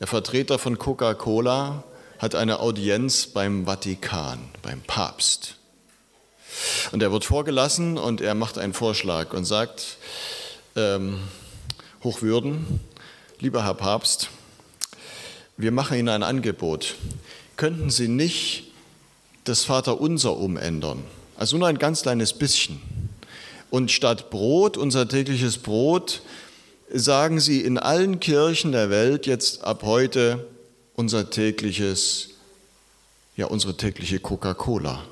Der Vertreter von Coca-Cola hat eine Audienz beim Vatikan, beim Papst. Und er wird vorgelassen und er macht einen Vorschlag und sagt, ähm, Hochwürden, lieber Herr Papst, wir machen Ihnen ein Angebot. Könnten Sie nicht das Vaterunser umändern? Also nur ein ganz kleines bisschen. Und statt Brot, unser tägliches Brot, sagen Sie in allen Kirchen der Welt jetzt ab heute unser tägliches, ja, unsere tägliche Coca-Cola.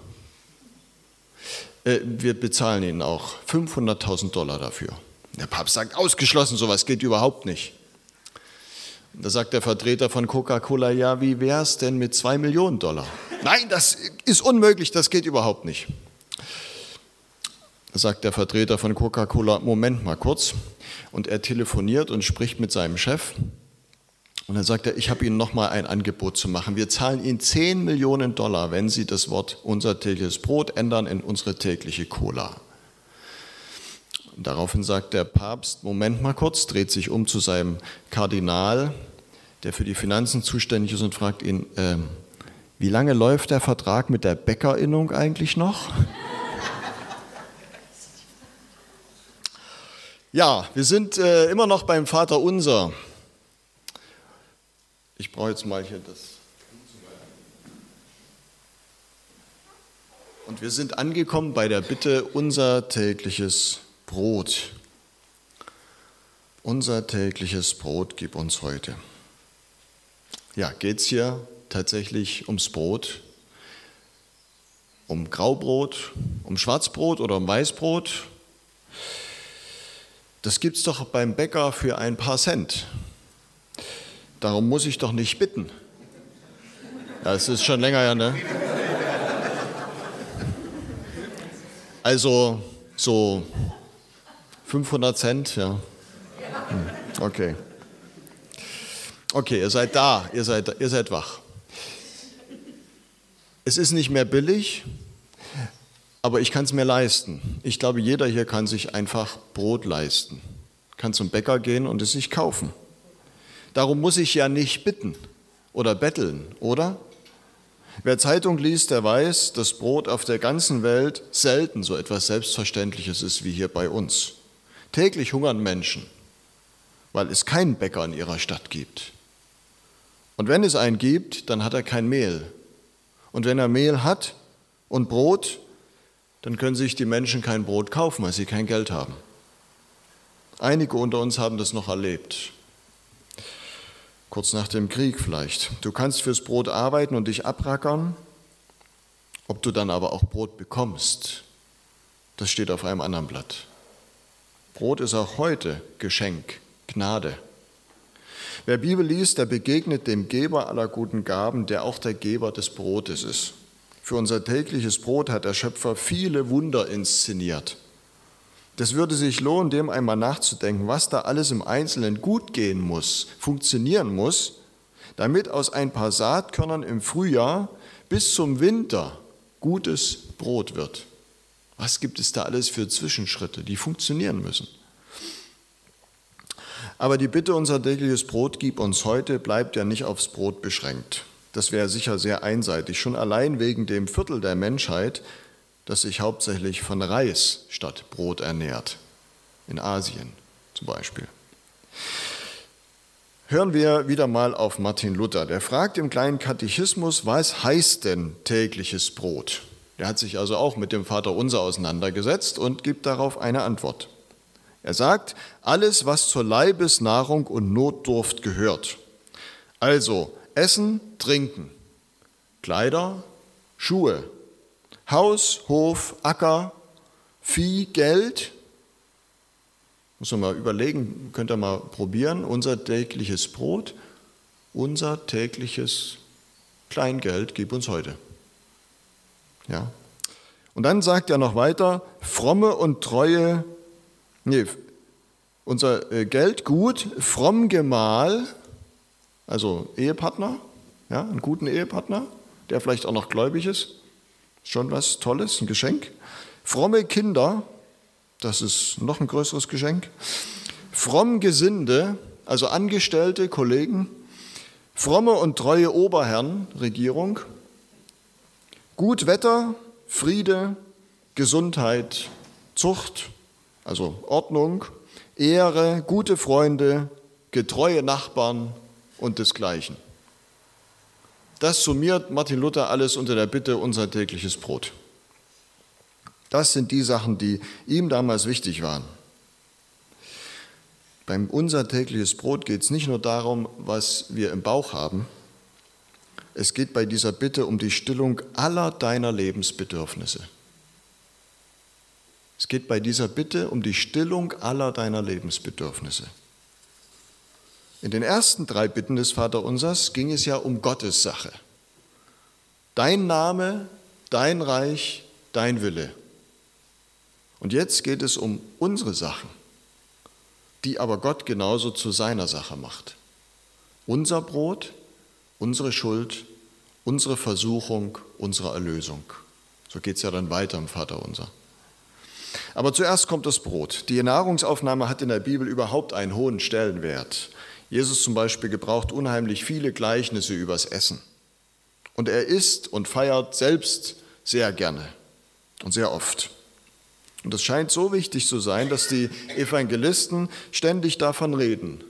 Äh, wir bezahlen Ihnen auch 500.000 Dollar dafür. Der Papst sagt, ausgeschlossen, sowas geht überhaupt nicht. Da sagt der Vertreter von Coca-Cola, ja, wie wäre es denn mit zwei Millionen Dollar? Nein, das ist unmöglich, das geht überhaupt nicht. Sagt der Vertreter von Coca-Cola, Moment mal kurz. Und er telefoniert und spricht mit seinem Chef. Und dann sagt er, ich habe Ihnen nochmal ein Angebot zu machen. Wir zahlen Ihnen 10 Millionen Dollar, wenn Sie das Wort unser tägliches Brot ändern in unsere tägliche Cola. Und daraufhin sagt der Papst, Moment mal kurz, dreht sich um zu seinem Kardinal, der für die Finanzen zuständig ist und fragt ihn, äh, wie lange läuft der Vertrag mit der Bäckerinnung eigentlich noch? Ja, wir sind äh, immer noch beim Vater Unser. Ich brauche jetzt mal hier das. Und wir sind angekommen bei der Bitte, unser tägliches Brot. Unser tägliches Brot gib uns heute. Ja, geht es hier tatsächlich ums Brot? Um Graubrot, um Schwarzbrot oder um Weißbrot? Das gibt es doch beim Bäcker für ein paar Cent. Darum muss ich doch nicht bitten. Das ist schon länger ja, ne? Also so 500 Cent, ja. Hm, okay. Okay, ihr seid da, ihr seid, ihr seid wach. Es ist nicht mehr billig, aber ich kann es mir leisten. Ich glaube, jeder hier kann sich einfach Brot leisten. Kann zum Bäcker gehen und es sich kaufen. Darum muss ich ja nicht bitten oder betteln, oder? Wer Zeitung liest, der weiß, dass Brot auf der ganzen Welt selten so etwas Selbstverständliches ist wie hier bei uns. Täglich hungern Menschen, weil es keinen Bäcker in ihrer Stadt gibt. Und wenn es einen gibt, dann hat er kein Mehl. Und wenn er Mehl hat und Brot, dann können sich die Menschen kein Brot kaufen, weil sie kein Geld haben. Einige unter uns haben das noch erlebt. Kurz nach dem Krieg vielleicht. Du kannst fürs Brot arbeiten und dich abrackern, ob du dann aber auch Brot bekommst, das steht auf einem anderen Blatt. Brot ist auch heute Geschenk, Gnade. Wer Bibel liest, der begegnet dem Geber aller guten Gaben, der auch der Geber des Brotes ist. Für unser tägliches Brot hat der Schöpfer viele Wunder inszeniert. Das würde sich lohnen, dem einmal nachzudenken, was da alles im Einzelnen gut gehen muss, funktionieren muss, damit aus ein paar Saatkörnern im Frühjahr bis zum Winter gutes Brot wird. Was gibt es da alles für Zwischenschritte, die funktionieren müssen? Aber die Bitte, unser tägliches Brot gib uns heute, bleibt ja nicht aufs Brot beschränkt. Das wäre sicher sehr einseitig, schon allein wegen dem Viertel der Menschheit, das sich hauptsächlich von Reis statt Brot ernährt, in Asien zum Beispiel. Hören wir wieder mal auf Martin Luther. Der fragt im kleinen Katechismus, was heißt denn tägliches Brot? Der hat sich also auch mit dem Vater Unser auseinandergesetzt und gibt darauf eine Antwort. Er sagt, alles, was zur Leibesnahrung und Notdurft gehört. Also Essen, Trinken, Kleider, Schuhe, Haus, Hof, Acker, Vieh, Geld. Muss man mal überlegen, könnt ihr mal probieren. Unser tägliches Brot, unser tägliches Kleingeld gib uns heute. Ja. Und dann sagt er noch weiter, fromme und treue, nee, unser äh, Geld gut, fromm Gemahl, also Ehepartner, ja, einen guten Ehepartner, der vielleicht auch noch gläubig ist. Schon was Tolles, ein Geschenk. Fromme Kinder, das ist noch ein größeres Geschenk. Fromm Gesinde, also Angestellte, Kollegen. fromme und treue Oberherrenregierung, gut Wetter, Friede, Gesundheit, Zucht, also Ordnung, Ehre, gute Freunde, getreue Nachbarn und desgleichen. Das summiert Martin Luther alles unter der Bitte unser tägliches Brot. Das sind die Sachen, die ihm damals wichtig waren. Beim unser tägliches Brot geht es nicht nur darum, was wir im Bauch haben. Es geht bei dieser Bitte um die Stillung aller deiner Lebensbedürfnisse. Es geht bei dieser Bitte um die Stillung aller deiner Lebensbedürfnisse. In den ersten drei Bitten des Vaterunsers ging es ja um Gottes Sache. Dein Name, dein Reich, dein Wille. Und jetzt geht es um unsere Sachen die aber Gott genauso zu seiner Sache macht. Unser Brot, unsere Schuld, unsere Versuchung, unsere Erlösung. So geht es ja dann weiter im Vater unser. Aber zuerst kommt das Brot. Die Nahrungsaufnahme hat in der Bibel überhaupt einen hohen Stellenwert. Jesus zum Beispiel gebraucht unheimlich viele Gleichnisse übers Essen. Und er isst und feiert selbst sehr gerne und sehr oft. Und es scheint so wichtig zu sein, dass die Evangelisten ständig davon reden,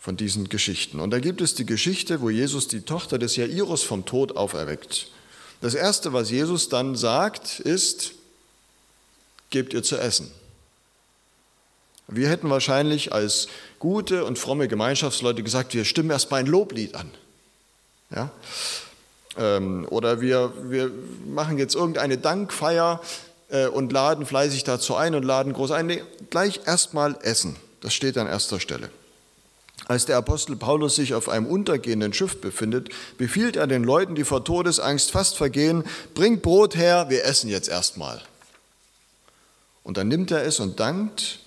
von diesen Geschichten. Und da gibt es die Geschichte, wo Jesus die Tochter des Jairus vom Tod auferweckt. Das Erste, was Jesus dann sagt, ist, gebt ihr zu essen. Wir hätten wahrscheinlich als gute und fromme Gemeinschaftsleute gesagt, wir stimmen erstmal ein Loblied an. Ja? Ähm, oder wir, wir machen jetzt irgendeine Dankfeier äh, und laden fleißig dazu ein und laden groß ein. Nee, gleich erstmal essen. Das steht an erster Stelle. Als der Apostel Paulus sich auf einem untergehenden Schiff befindet, befiehlt er den Leuten, die vor Todesangst fast vergehen, bringt Brot her, wir essen jetzt erstmal. Und dann nimmt er es und dankt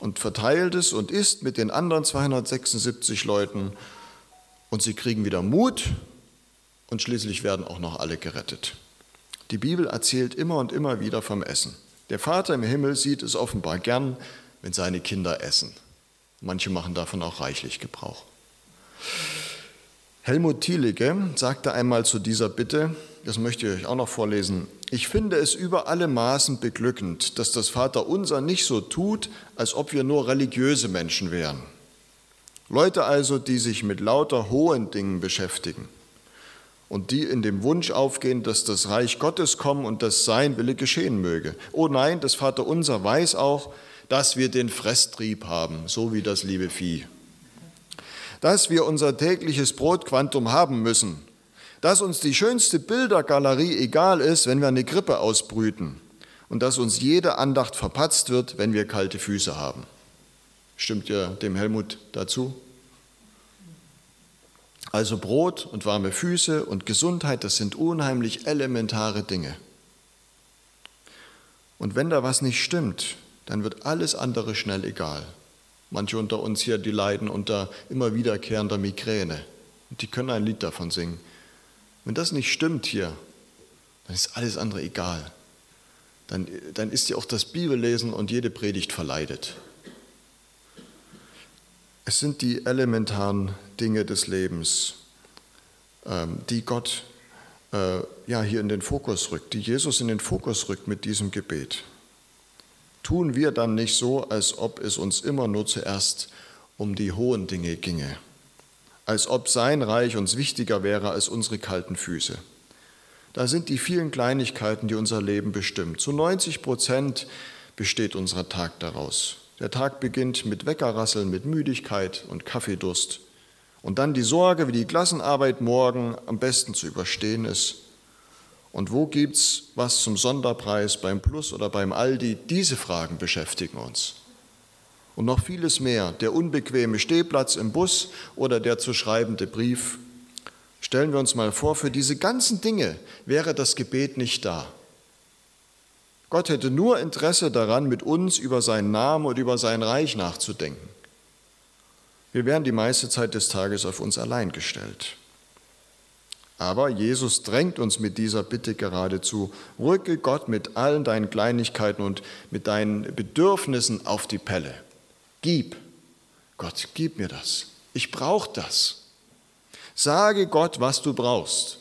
und verteilt es und isst mit den anderen 276 Leuten und sie kriegen wieder Mut und schließlich werden auch noch alle gerettet. Die Bibel erzählt immer und immer wieder vom Essen. Der Vater im Himmel sieht es offenbar gern, wenn seine Kinder essen. Manche machen davon auch reichlich Gebrauch. Helmut Thielicke sagte einmal zu dieser Bitte, das möchte ich euch auch noch vorlesen, ich finde es über alle Maßen beglückend, dass das Vaterunser nicht so tut, als ob wir nur religiöse Menschen wären. Leute also, die sich mit lauter hohen Dingen beschäftigen und die in dem Wunsch aufgehen, dass das Reich Gottes kommen und dass sein Wille geschehen möge. Oh nein, das Vaterunser weiß auch, dass wir den Fresstrieb haben, so wie das liebe Vieh. Dass wir unser tägliches Brotquantum haben müssen. Dass uns die schönste Bildergalerie egal ist, wenn wir eine Grippe ausbrüten. Und dass uns jede Andacht verpatzt wird, wenn wir kalte Füße haben. Stimmt ihr dem Helmut dazu? Also Brot und warme Füße und Gesundheit, das sind unheimlich elementare Dinge. Und wenn da was nicht stimmt, dann wird alles andere schnell egal. Manche unter uns hier, die leiden unter immer wiederkehrender Migräne. Und die können ein Lied davon singen. Wenn das nicht stimmt hier, dann ist alles andere egal. Dann, dann ist ja auch das Bibellesen und jede Predigt verleidet. Es sind die elementaren Dinge des Lebens, ähm, die Gott äh, ja, hier in den Fokus rückt, die Jesus in den Fokus rückt mit diesem Gebet. Tun wir dann nicht so, als ob es uns immer nur zuerst um die hohen Dinge ginge, als ob sein Reich uns wichtiger wäre als unsere kalten Füße. Da sind die vielen Kleinigkeiten, die unser Leben bestimmen. Zu 90 Prozent besteht unser Tag daraus. Der Tag beginnt mit Weckerrasseln, mit Müdigkeit und Kaffeedurst. Und dann die Sorge, wie die Klassenarbeit morgen am besten zu überstehen ist. Und wo gibt es was zum Sonderpreis beim Plus oder beim Aldi? Diese Fragen beschäftigen uns. Und noch vieles mehr. Der unbequeme Stehplatz im Bus oder der zu schreibende Brief. Stellen wir uns mal vor, für diese ganzen Dinge wäre das Gebet nicht da. Gott hätte nur Interesse daran, mit uns über seinen Namen und über sein Reich nachzudenken. Wir wären die meiste Zeit des Tages auf uns allein gestellt. Aber Jesus drängt uns mit dieser Bitte geradezu, rücke Gott mit allen deinen Kleinigkeiten und mit deinen Bedürfnissen auf die Pelle. Gib, Gott, gib mir das. Ich brauche das. Sage Gott, was du brauchst.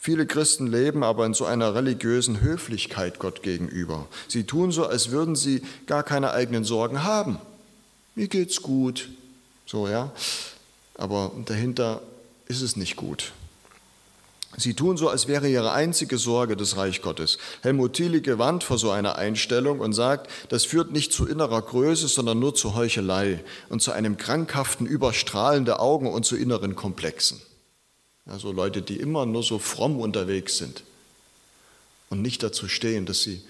Viele Christen leben aber in so einer religiösen Höflichkeit Gott gegenüber. Sie tun so, als würden sie gar keine eigenen Sorgen haben. Mir geht's gut. So, ja. Aber dahinter ist es nicht gut. Sie tun so, als wäre ihre einzige Sorge das Reich Gottes. Helmut Thiele gewandt vor so einer Einstellung und sagt, das führt nicht zu innerer Größe, sondern nur zu Heuchelei und zu einem krankhaften Überstrahlen der Augen und zu inneren Komplexen. Also Leute, die immer nur so fromm unterwegs sind und nicht dazu stehen, dass sie,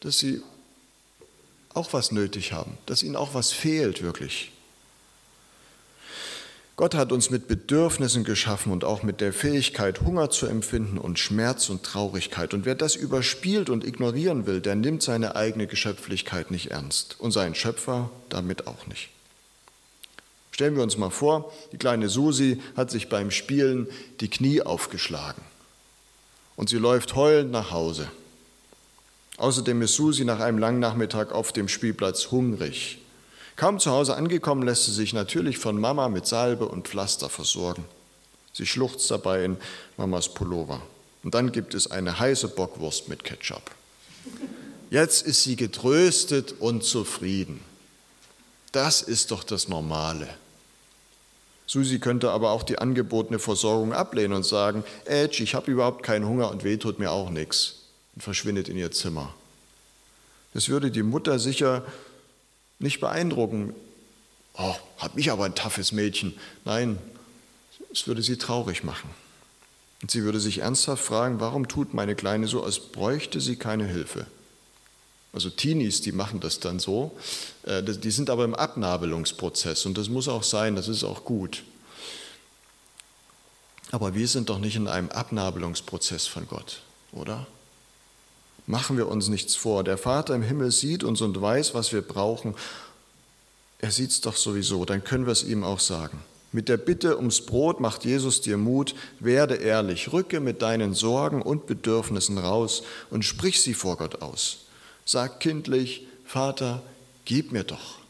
dass sie auch was nötig haben, dass ihnen auch was fehlt wirklich. Gott hat uns mit Bedürfnissen geschaffen und auch mit der Fähigkeit, Hunger zu empfinden und Schmerz und Traurigkeit. Und wer das überspielt und ignorieren will, der nimmt seine eigene Geschöpflichkeit nicht ernst und seinen Schöpfer damit auch nicht. Stellen wir uns mal vor, die kleine Susi hat sich beim Spielen die Knie aufgeschlagen und sie läuft heulend nach Hause. Außerdem ist Susi nach einem langen Nachmittag auf dem Spielplatz hungrig Kaum zu Hause angekommen, lässt sie sich natürlich von Mama mit Salbe und Pflaster versorgen. Sie schluchzt dabei in Mamas Pullover. Und dann gibt es eine heiße Bockwurst mit Ketchup. Jetzt ist sie getröstet und zufrieden. Das ist doch das Normale. Susi könnte aber auch die angebotene Versorgung ablehnen und sagen, Edge, ich habe überhaupt keinen Hunger und weh tut mir auch nichts und verschwindet in ihr Zimmer. Das würde die Mutter sicher nicht beeindrucken. Oh, hat mich aber ein toughes Mädchen. Nein, es würde sie traurig machen. Und sie würde sich ernsthaft fragen, warum tut meine Kleine so, als bräuchte sie keine Hilfe. Also Teenies, die machen das dann so. Äh, die sind aber im Abnabelungsprozess und das muss auch sein, das ist auch gut. Aber wir sind doch nicht in einem Abnabelungsprozess von Gott, oder? Machen wir uns nichts vor. Der Vater im Himmel sieht uns und weiß, was wir brauchen. Er sieht es doch sowieso, dann können wir es ihm auch sagen. Mit der Bitte ums Brot macht Jesus dir Mut, werde ehrlich, rücke mit deinen Sorgen und Bedürfnissen raus und sprich sie vor Gott aus. Sag kindlich, Vater, gib mir doch.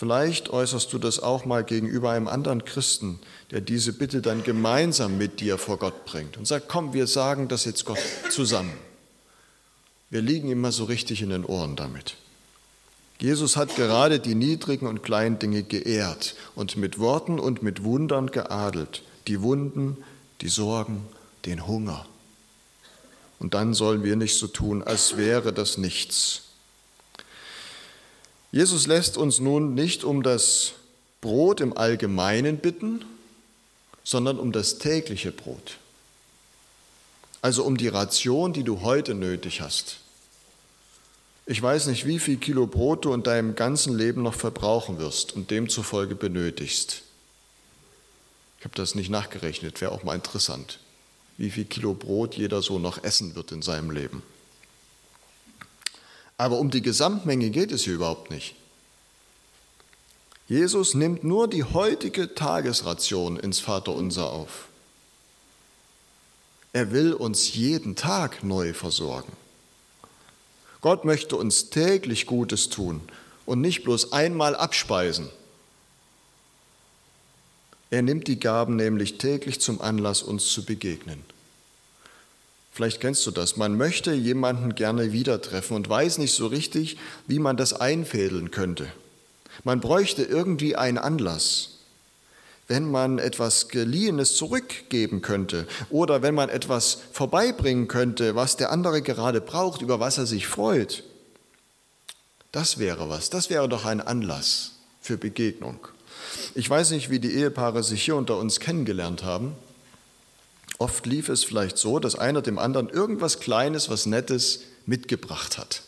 Vielleicht äußerst du das auch mal gegenüber einem anderen Christen, der diese Bitte dann gemeinsam mit dir vor Gott bringt und sagt, komm, wir sagen das jetzt Gott zusammen. Wir liegen immer so richtig in den Ohren damit. Jesus hat gerade die niedrigen und kleinen Dinge geehrt und mit Worten und mit Wundern geadelt, die Wunden, die Sorgen, den Hunger. Und dann sollen wir nicht so tun, als wäre das nichts. Jesus lässt uns nun nicht um das Brot im Allgemeinen bitten, sondern um das tägliche Brot. Also um die Ration, die du heute nötig hast. Ich weiß nicht, wie viel Kilo Brot du in deinem ganzen Leben noch verbrauchen wirst und demzufolge benötigst. Ich habe das nicht nachgerechnet, wäre auch mal interessant, wie viel Kilo Brot jeder so noch essen wird in seinem Leben. Aber um die Gesamtmenge geht es hier überhaupt nicht. Jesus nimmt nur die heutige Tagesration ins Vaterunser auf. Er will uns jeden Tag neu versorgen. Gott möchte uns täglich Gutes tun und nicht bloß einmal abspeisen. Er nimmt die Gaben nämlich täglich zum Anlass, uns zu begegnen. Vielleicht kennst du das. Man möchte jemanden gerne wieder treffen und weiß nicht so richtig, wie man das einfädeln könnte. Man bräuchte irgendwie einen Anlass. Wenn man etwas Geliehenes zurückgeben könnte oder wenn man etwas vorbeibringen könnte, was der andere gerade braucht, über was er sich freut. Das wäre was. Das wäre doch ein Anlass für Begegnung. Ich weiß nicht, wie die Ehepaare sich hier unter uns kennengelernt haben. Oft lief es vielleicht so, dass einer dem anderen irgendwas Kleines, was Nettes mitgebracht hat.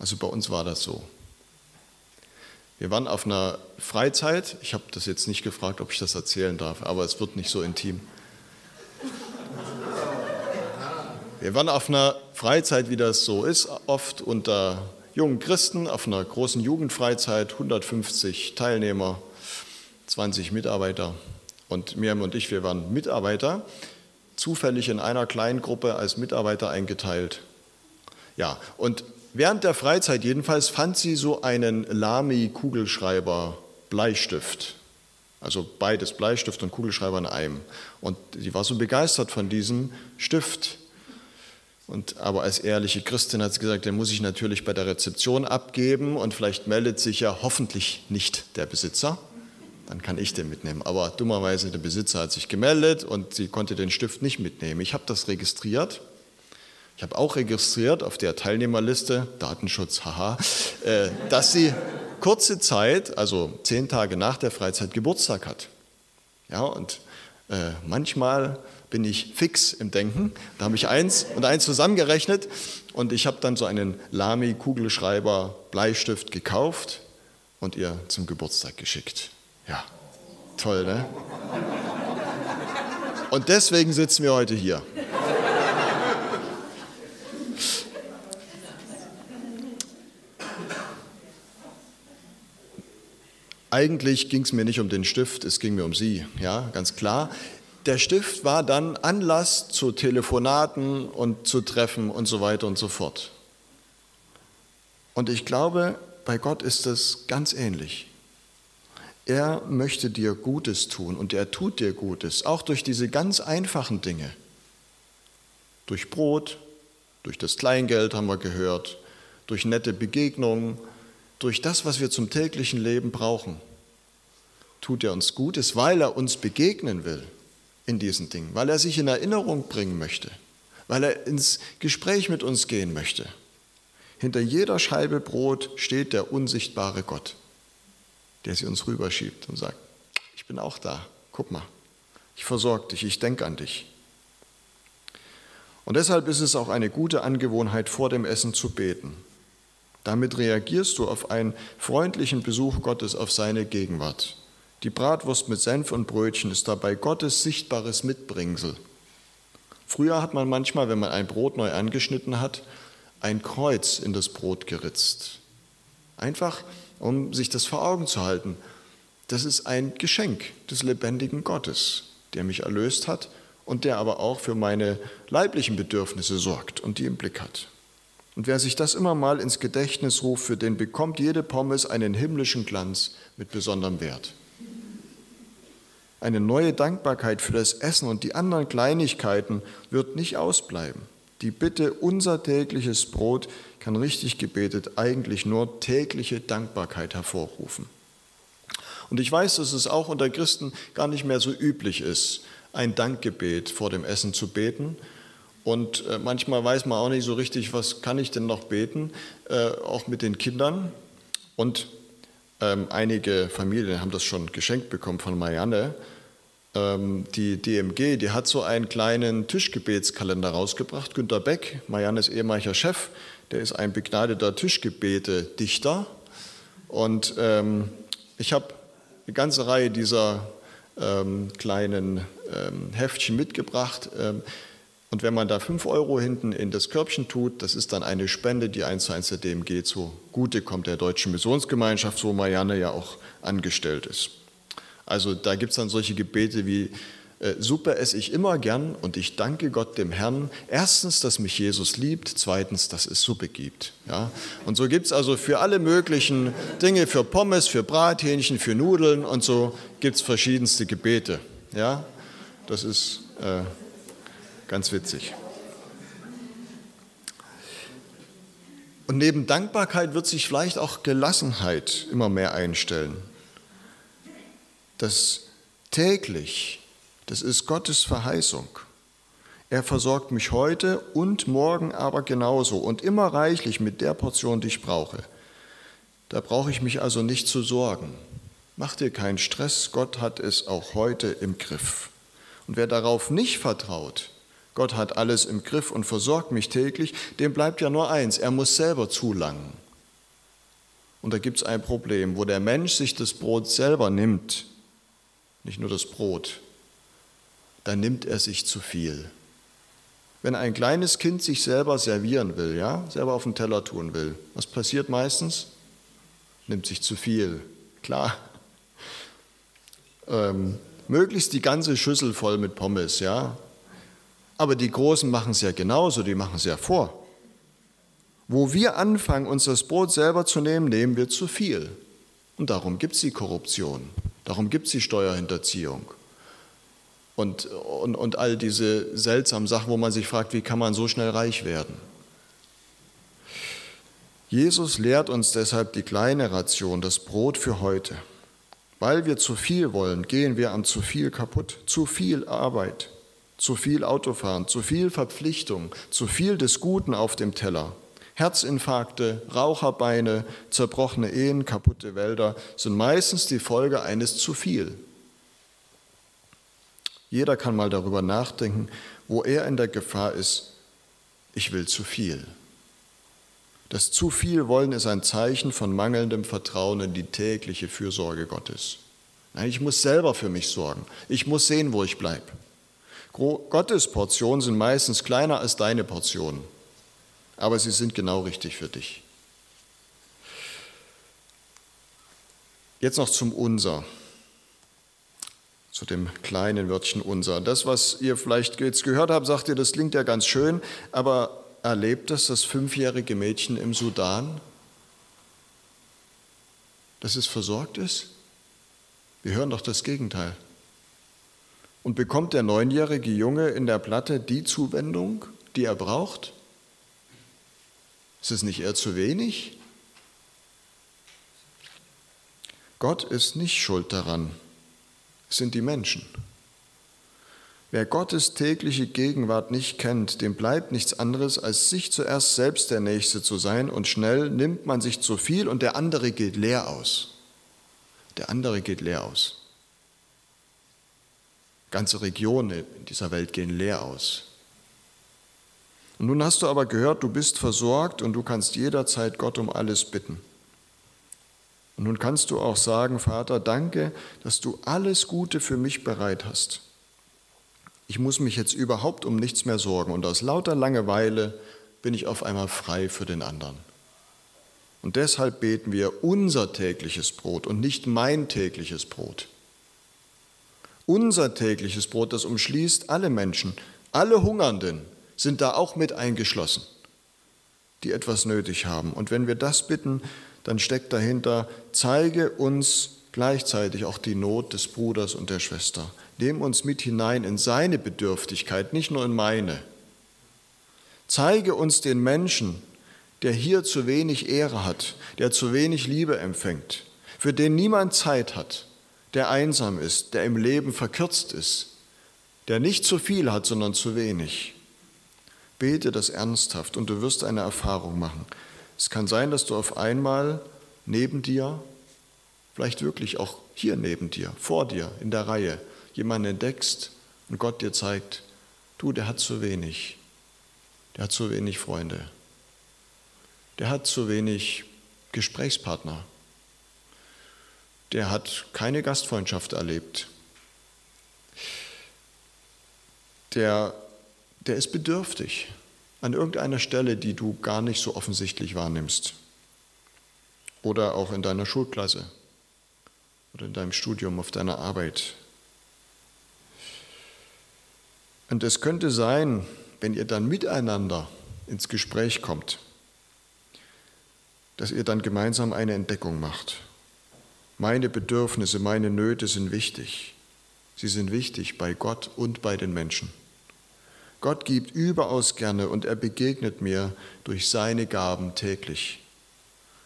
Also bei uns war das so. Wir waren auf einer Freizeit. Ich habe das jetzt nicht gefragt, ob ich das erzählen darf, aber es wird nicht so intim. Wir waren auf einer Freizeit, wie das so ist, oft unter jungen Christen, auf einer großen Jugendfreizeit, 150 Teilnehmer, 20 Mitarbeiter. Und Miriam und ich, wir waren Mitarbeiter, zufällig in einer kleinen Gruppe als Mitarbeiter eingeteilt. Ja, und während der Freizeit jedenfalls fand sie so einen Lamy-Kugelschreiber Bleistift. Also beides, Bleistift und Kugelschreiber in einem. Und die war so begeistert von diesem Stift. Und, aber als ehrliche Christin hat sie gesagt, den muss ich natürlich bei der Rezeption abgeben und vielleicht meldet sich ja hoffentlich nicht der Besitzer. Dann kann ich den mitnehmen. Aber dummerweise der Besitzer hat sich gemeldet und sie konnte den Stift nicht mitnehmen. Ich habe das registriert. Ich habe auch registriert auf der Teilnehmerliste, Datenschutz, haha, äh, dass sie kurze Zeit, also zehn Tage nach der Freizeit, Geburtstag hat. Ja, und äh, manchmal bin ich fix im Denken. Da habe ich eins und eins zusammengerechnet und ich habe dann so einen Lamy-Kugelschreiber Bleistift gekauft und ihr zum Geburtstag geschickt. Ja, toll, ne? Und deswegen sitzen wir heute hier. Eigentlich ging es mir nicht um den Stift, es ging mir um Sie, ja, ganz klar. Der Stift war dann Anlass zu Telefonaten und zu Treffen und so weiter und so fort. Und ich glaube, bei Gott ist das ganz ähnlich. Er möchte dir Gutes tun und er tut dir Gutes, auch durch diese ganz einfachen Dinge. Durch Brot, durch das Kleingeld haben wir gehört, durch nette Begegnungen, durch das, was wir zum täglichen Leben brauchen, tut er uns Gutes, weil er uns begegnen will in diesen Dingen, weil er sich in Erinnerung bringen möchte, weil er ins Gespräch mit uns gehen möchte. Hinter jeder Scheibe Brot steht der unsichtbare Gott, der sie uns rüberschiebt und sagt, ich bin auch da, guck mal, ich versorge dich, ich denke an dich. Und deshalb ist es auch eine gute Angewohnheit, vor dem Essen zu beten. Damit reagierst du auf einen freundlichen Besuch Gottes, auf seine Gegenwart. Die Bratwurst mit Senf und Brötchen ist dabei Gottes sichtbares Mitbringsel. Früher hat man manchmal, wenn man ein Brot neu angeschnitten hat, ein Kreuz in das Brot geritzt. Einfach, um sich das vor Augen zu halten. Das ist ein Geschenk des lebendigen Gottes, der mich erlöst hat und der aber auch für meine leiblichen Bedürfnisse sorgt und die im Blick hat. Und wer sich das immer mal ins Gedächtnis ruft, für den bekommt jede Pommes einen himmlischen Glanz mit besonderem Wert. Eine neue Dankbarkeit für das Essen und die anderen Kleinigkeiten wird nicht ausbleiben. Die Bitte, unser tägliches Brot, kann richtig gebetet eigentlich nur tägliche Dankbarkeit hervorrufen. Und ich weiß, dass es auch unter Christen gar nicht mehr so üblich ist, ein Dankgebet vor dem Essen zu beten, und äh, manchmal weiß man auch nicht so richtig, was kann ich denn noch beten, äh, auch mit den Kindern. Und ähm, einige Familien haben das schon geschenkt bekommen von Marianne. Ähm, die DMG, die hat so einen kleinen Tischgebetskalender rausgebracht. Günter Beck, Mariannes ehemaliger Chef, der ist ein begnadeter Tischgebete-Dichter. Und ähm, ich habe eine ganze Reihe dieser ähm, kleinen ähm, Heftchen mitgebracht. Ähm, und wenn man da 5 Euro hinten in das Körbchen tut, das ist dann eine Spende, die eins zu eins der DMG zugute kommt, der Deutschen Missionsgemeinschaft, wo Marianne ja auch angestellt ist. Also da gibt es dann solche Gebete wie, äh, Suppe esse ich immer gern und ich danke Gott dem Herrn. Erstens, dass mich Jesus liebt, zweitens, dass es Suppe gibt. Ja? Und so gibt es also für alle möglichen Dinge, für Pommes, für Brathähnchen, für Nudeln und so gibt es verschiedenste Gebete. Ja? Das ist... Äh, Ganz witzig. Und neben Dankbarkeit wird sich vielleicht auch Gelassenheit immer mehr einstellen. Das täglich, das ist Gottes Verheißung. Er versorgt mich heute und morgen aber genauso und immer reichlich mit der Portion, die ich brauche. Da brauche ich mich also nicht zu sorgen. Mach dir keinen Stress, Gott hat es auch heute im Griff. Und wer darauf nicht vertraut, Gott hat alles im Griff und versorgt mich täglich, dem bleibt ja nur eins, er muss selber zulangen. Und da gibt es ein Problem, wo der Mensch sich das Brot selber nimmt, nicht nur das Brot, dann nimmt er sich zu viel. Wenn ein kleines Kind sich selber servieren will, ja, selber auf den Teller tun will, was passiert meistens? Nimmt sich zu viel, klar. Ähm, möglichst die ganze Schüssel voll mit Pommes, ja, aber die Großen machen es ja genauso, die machen es ja vor. Wo wir anfangen, uns das Brot selber zu nehmen, nehmen wir zu viel. Und darum gibt es die Korruption, darum gibt es die Steuerhinterziehung und, und, und all diese seltsamen Sachen, wo man sich fragt, wie kann man so schnell reich werden. Jesus lehrt uns deshalb die kleine Ration, das Brot für heute. Weil wir zu viel wollen, gehen wir an zu viel kaputt, zu viel Arbeit, zu viel Autofahren, zu viel Verpflichtung, zu viel des Guten auf dem Teller. Herzinfarkte, Raucherbeine, zerbrochene Ehen, kaputte Wälder sind meistens die Folge eines zu viel. Jeder kann mal darüber nachdenken, wo er in der Gefahr ist, ich will zu viel. Das zu viel Wollen ist ein Zeichen von mangelndem Vertrauen in die tägliche Fürsorge Gottes. Ich muss selber für mich sorgen. Ich muss sehen, wo ich bleibe. Gottes Portionen sind meistens kleiner als deine Portionen, aber sie sind genau richtig für dich. Jetzt noch zum Unser zu dem kleinen Wörtchen unser. Das, was ihr vielleicht jetzt gehört habt, sagt ihr, das klingt ja ganz schön, aber erlebt es das fünfjährige Mädchen im Sudan, dass es versorgt ist? Wir hören doch das Gegenteil. Und bekommt der neunjährige Junge in der Platte die Zuwendung, die er braucht? Ist es nicht eher zu wenig? Gott ist nicht schuld daran, sind die Menschen. Wer Gottes tägliche Gegenwart nicht kennt, dem bleibt nichts anderes, als sich zuerst selbst der Nächste zu sein und schnell nimmt man sich zu viel und der andere geht leer aus. Der andere geht leer aus. Ganze Regionen in dieser Welt gehen leer aus. Und nun hast du aber gehört, du bist versorgt und du kannst jederzeit Gott um alles bitten. Und nun kannst du auch sagen, Vater, danke, dass du alles Gute für mich bereit hast. Ich muss mich jetzt überhaupt um nichts mehr sorgen und aus lauter Langeweile bin ich auf einmal frei für den anderen. Und deshalb beten wir unser tägliches Brot und nicht mein tägliches Brot. Unser tägliches Brot, das umschließt alle Menschen, alle Hungernden sind da auch mit eingeschlossen, die etwas nötig haben. Und wenn wir das bitten, dann steckt dahinter, zeige uns gleichzeitig auch die Not des Bruders und der Schwester. Nimm uns mit hinein in seine Bedürftigkeit, nicht nur in meine. Zeige uns den Menschen, der hier zu wenig Ehre hat, der zu wenig Liebe empfängt, für den niemand Zeit hat, der einsam ist, der im Leben verkürzt ist, der nicht zu viel hat, sondern zu wenig. Bete das ernsthaft und du wirst eine Erfahrung machen. Es kann sein, dass du auf einmal neben dir, vielleicht wirklich auch hier neben dir, vor dir in der Reihe, jemanden entdeckst und Gott dir zeigt, du, der hat zu wenig, der hat zu wenig Freunde, der hat zu wenig Gesprächspartner, der hat keine Gastfreundschaft erlebt, der, der ist bedürftig an irgendeiner Stelle, die du gar nicht so offensichtlich wahrnimmst. Oder auch in deiner Schulklasse oder in deinem Studium, auf deiner Arbeit. Und es könnte sein, wenn ihr dann miteinander ins Gespräch kommt, dass ihr dann gemeinsam eine Entdeckung macht. Meine Bedürfnisse, meine Nöte sind wichtig. Sie sind wichtig bei Gott und bei den Menschen. Gott gibt überaus gerne und er begegnet mir durch seine Gaben täglich.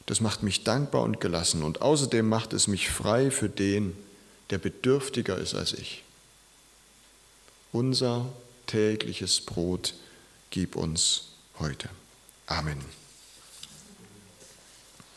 Das macht mich dankbar und gelassen und außerdem macht es mich frei für den, der bedürftiger ist als ich. Unser tägliches Brot gib uns heute. Amen.